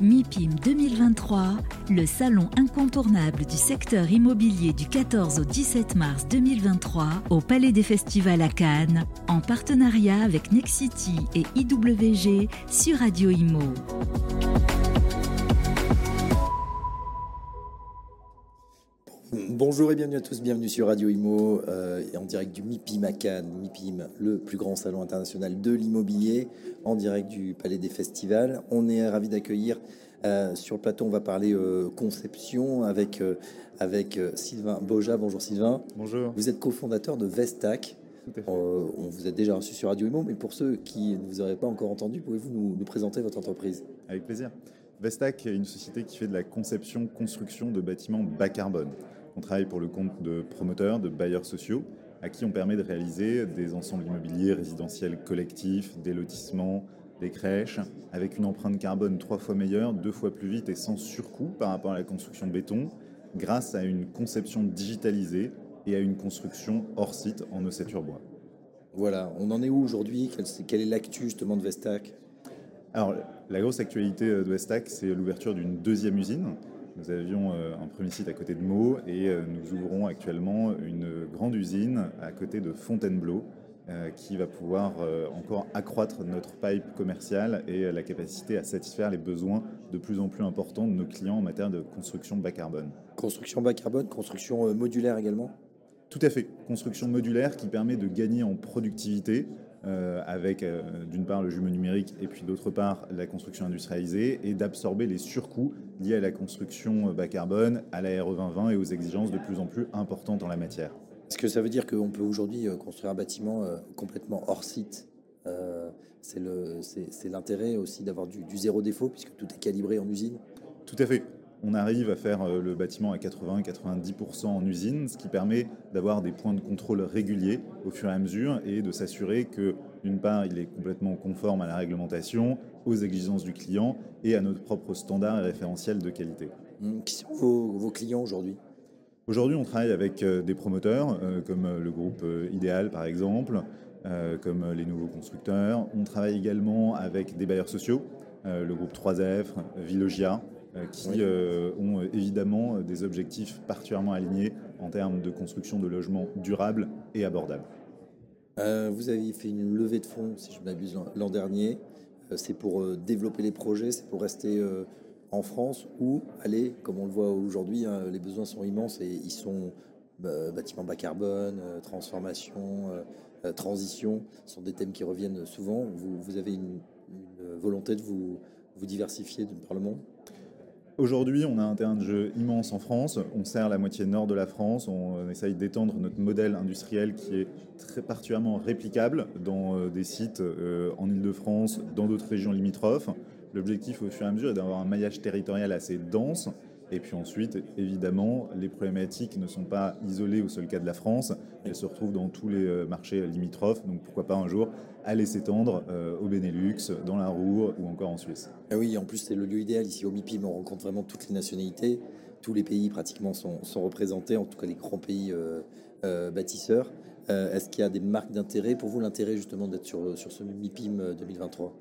MIPIM 2023, le salon incontournable du secteur immobilier du 14 au 17 mars 2023 au Palais des Festivals à Cannes, en partenariat avec Nexity et IWG sur Radio Imo. Bonjour et bienvenue à tous, bienvenue sur Radio Imo euh, et en direct du MIPIM à Cannes. MIPIM, le plus grand salon international de l'immobilier, en direct du Palais des Festivals. On est ravi d'accueillir euh, sur le plateau, on va parler euh, conception avec, avec Sylvain Boja. Bonjour Sylvain. Bonjour. Vous êtes cofondateur de Vestac. on vous a déjà reçu sur Radio Imo, mais pour ceux qui ne vous auraient pas encore entendu, pouvez-vous nous, nous présenter votre entreprise? Avec plaisir. Vestac est une société qui fait de la conception, construction de bâtiments bas carbone. On travaille pour le compte de promoteurs, de bailleurs sociaux, à qui on permet de réaliser des ensembles immobiliers résidentiels collectifs, des lotissements, des crèches, avec une empreinte carbone trois fois meilleure, deux fois plus vite et sans surcoût par rapport à la construction de béton, grâce à une conception digitalisée et à une construction hors site en ossature bois. Voilà, on en est où aujourd'hui? Quelle est l'actu justement de Vestac? Alors, la grosse actualité de Vestac, c'est l'ouverture d'une deuxième usine nous avions euh, un premier site à côté de Meaux et euh, nous ouvrons actuellement une grande usine à côté de Fontainebleau euh, qui va pouvoir encore accroître notre pipe commercial et la capacité à satisfaire les besoins de plus en plus importants de nos clients en matière de construction bas carbone. Construction bas carbone, construction modulaire également? Tout à fait. Construction modulaire qui permet de gagner en productivité avec euh, d'une part le jumeau numérique et puis d'autre part la construction industrialisée et d'absorber les surcoûts liés à la construction euh, bas carbone, à la RE 2020 et aux exigences de plus en plus importantes en la matière. Est-ce que ça veut dire qu'on peut aujourd'hui construire un bâtiment complètement hors site? C'est l'intérêt aussi d'avoir du, du zéro défaut puisque tout est calibré en usine? Tout à fait on arrive à faire euh, le bâtiment à 80-90% en usine, ce qui permet d'avoir des points de contrôle réguliers au fur et à mesure et de s'assurer que, d'une part, il est complètement conforme à la réglementation, aux exigences du client et à notre propre standard et référentiel de qualité. Hum, qui sont vos, clients aujourd'hui? Aujourd'hui, on travaille avec euh, des promoteurs, euh, comme le groupe Idéal par exemple, comme les nouveaux constructeurs. On travaille également avec des bailleurs sociaux, le groupe 3F, Villogia, qui euh, ont euh, évidemment des objectifs particulièrement alignés en termes de construction de logements durables et abordables. vous avez fait une levée de fonds, si je ne m'abuse, l'an dernier. c'est pour développer les projets, c'est pour rester en France ou aller, comme on le voit aujourd'hui, hein, les besoins sont immenses et ils sont bâtiments bas carbone, transformation, transition, ce sont des thèmes qui reviennent souvent. Vous, avez une, volonté de vous, vous diversifier par le monde? Aujourd'hui, on a un terrain de jeu immense en France. On sert la moitié nord de la France. On essaye d'étendre notre modèle industriel qui est très particulièrement réplicable dans euh, des sites euh, en Ile-de-France, dans d'autres régions limitrophes. L'objectif au fur et à mesure est d'avoir un maillage territorial assez dense et puis ensuite, évidemment, les problématiques ne sont pas isolées au seul cas de la France. Elles se retrouvent dans tous les euh, marchés limitrophes. Donc pourquoi pas un jour aller s'étendre euh, au Benelux, dans la Roue ou encore en Suisse. Ah oui, en plus c'est le lieu idéal. Ici au MIPIM, on rencontre vraiment toutes les nationalités. Tous les pays pratiquement sont, représentés, en tout cas les grands pays euh, bâtisseurs. Est-ce qu'il y a des marques d'intérêt? Pour vous, l'intérêt justement d'être sur, sur ce MIPIM 2023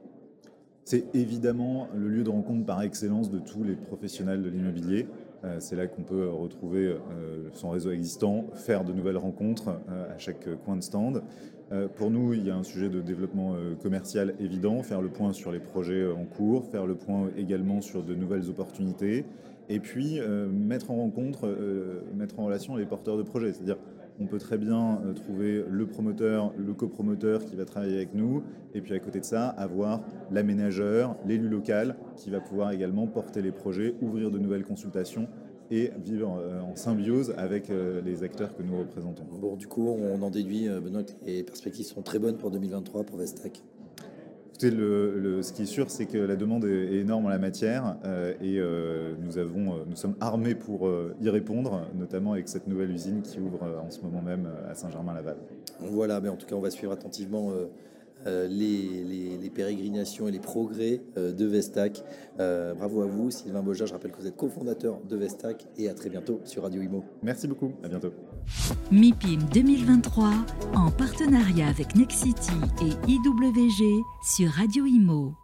c'est évidemment le lieu de rencontre par excellence de tous les professionnels de l'immobilier. Euh, c'est là qu'on peut retrouver euh, son réseau existant, faire de nouvelles rencontres euh, à chaque coin de stand. Pour nous, il y a un sujet de développement commercial évident, faire le point sur les projets en cours, faire le point également sur de nouvelles opportunités, et puis mettre en rencontre, mettre en relation les porteurs de projets. C'est-à-dire on peut très bien euh, trouver le promoteur, le copromoteur qui va travailler avec nous, et puis à côté de ça, avoir l'aménageur, l'élu local qui va pouvoir également porter les projets, ouvrir de nouvelles consultations et vivre euh, en symbiose avec euh, les acteurs que nous représentons. Bon, du coup, on en déduit, Benoît, les perspectives sont très bonnes pour 2023 pour Vestac le, ce qui est sûr, c'est que la demande est, énorme en la matière euh, et euh, nous, avons, euh, nous sommes armés pour y répondre, notamment avec cette nouvelle usine qui ouvre en ce moment même à Saint-Germain-Laval. Voilà, mais en tout cas, on va suivre attentivement les, les, pérégrinations et les progrès de Vestac. bravo à vous, Sylvain Boja. Je rappelle que vous êtes cofondateur de Vestac et à très bientôt sur Radio Imo. Merci beaucoup, à bientôt. MIPIM 2023 en partenariat avec Nexity et IWG sur Radio Imo.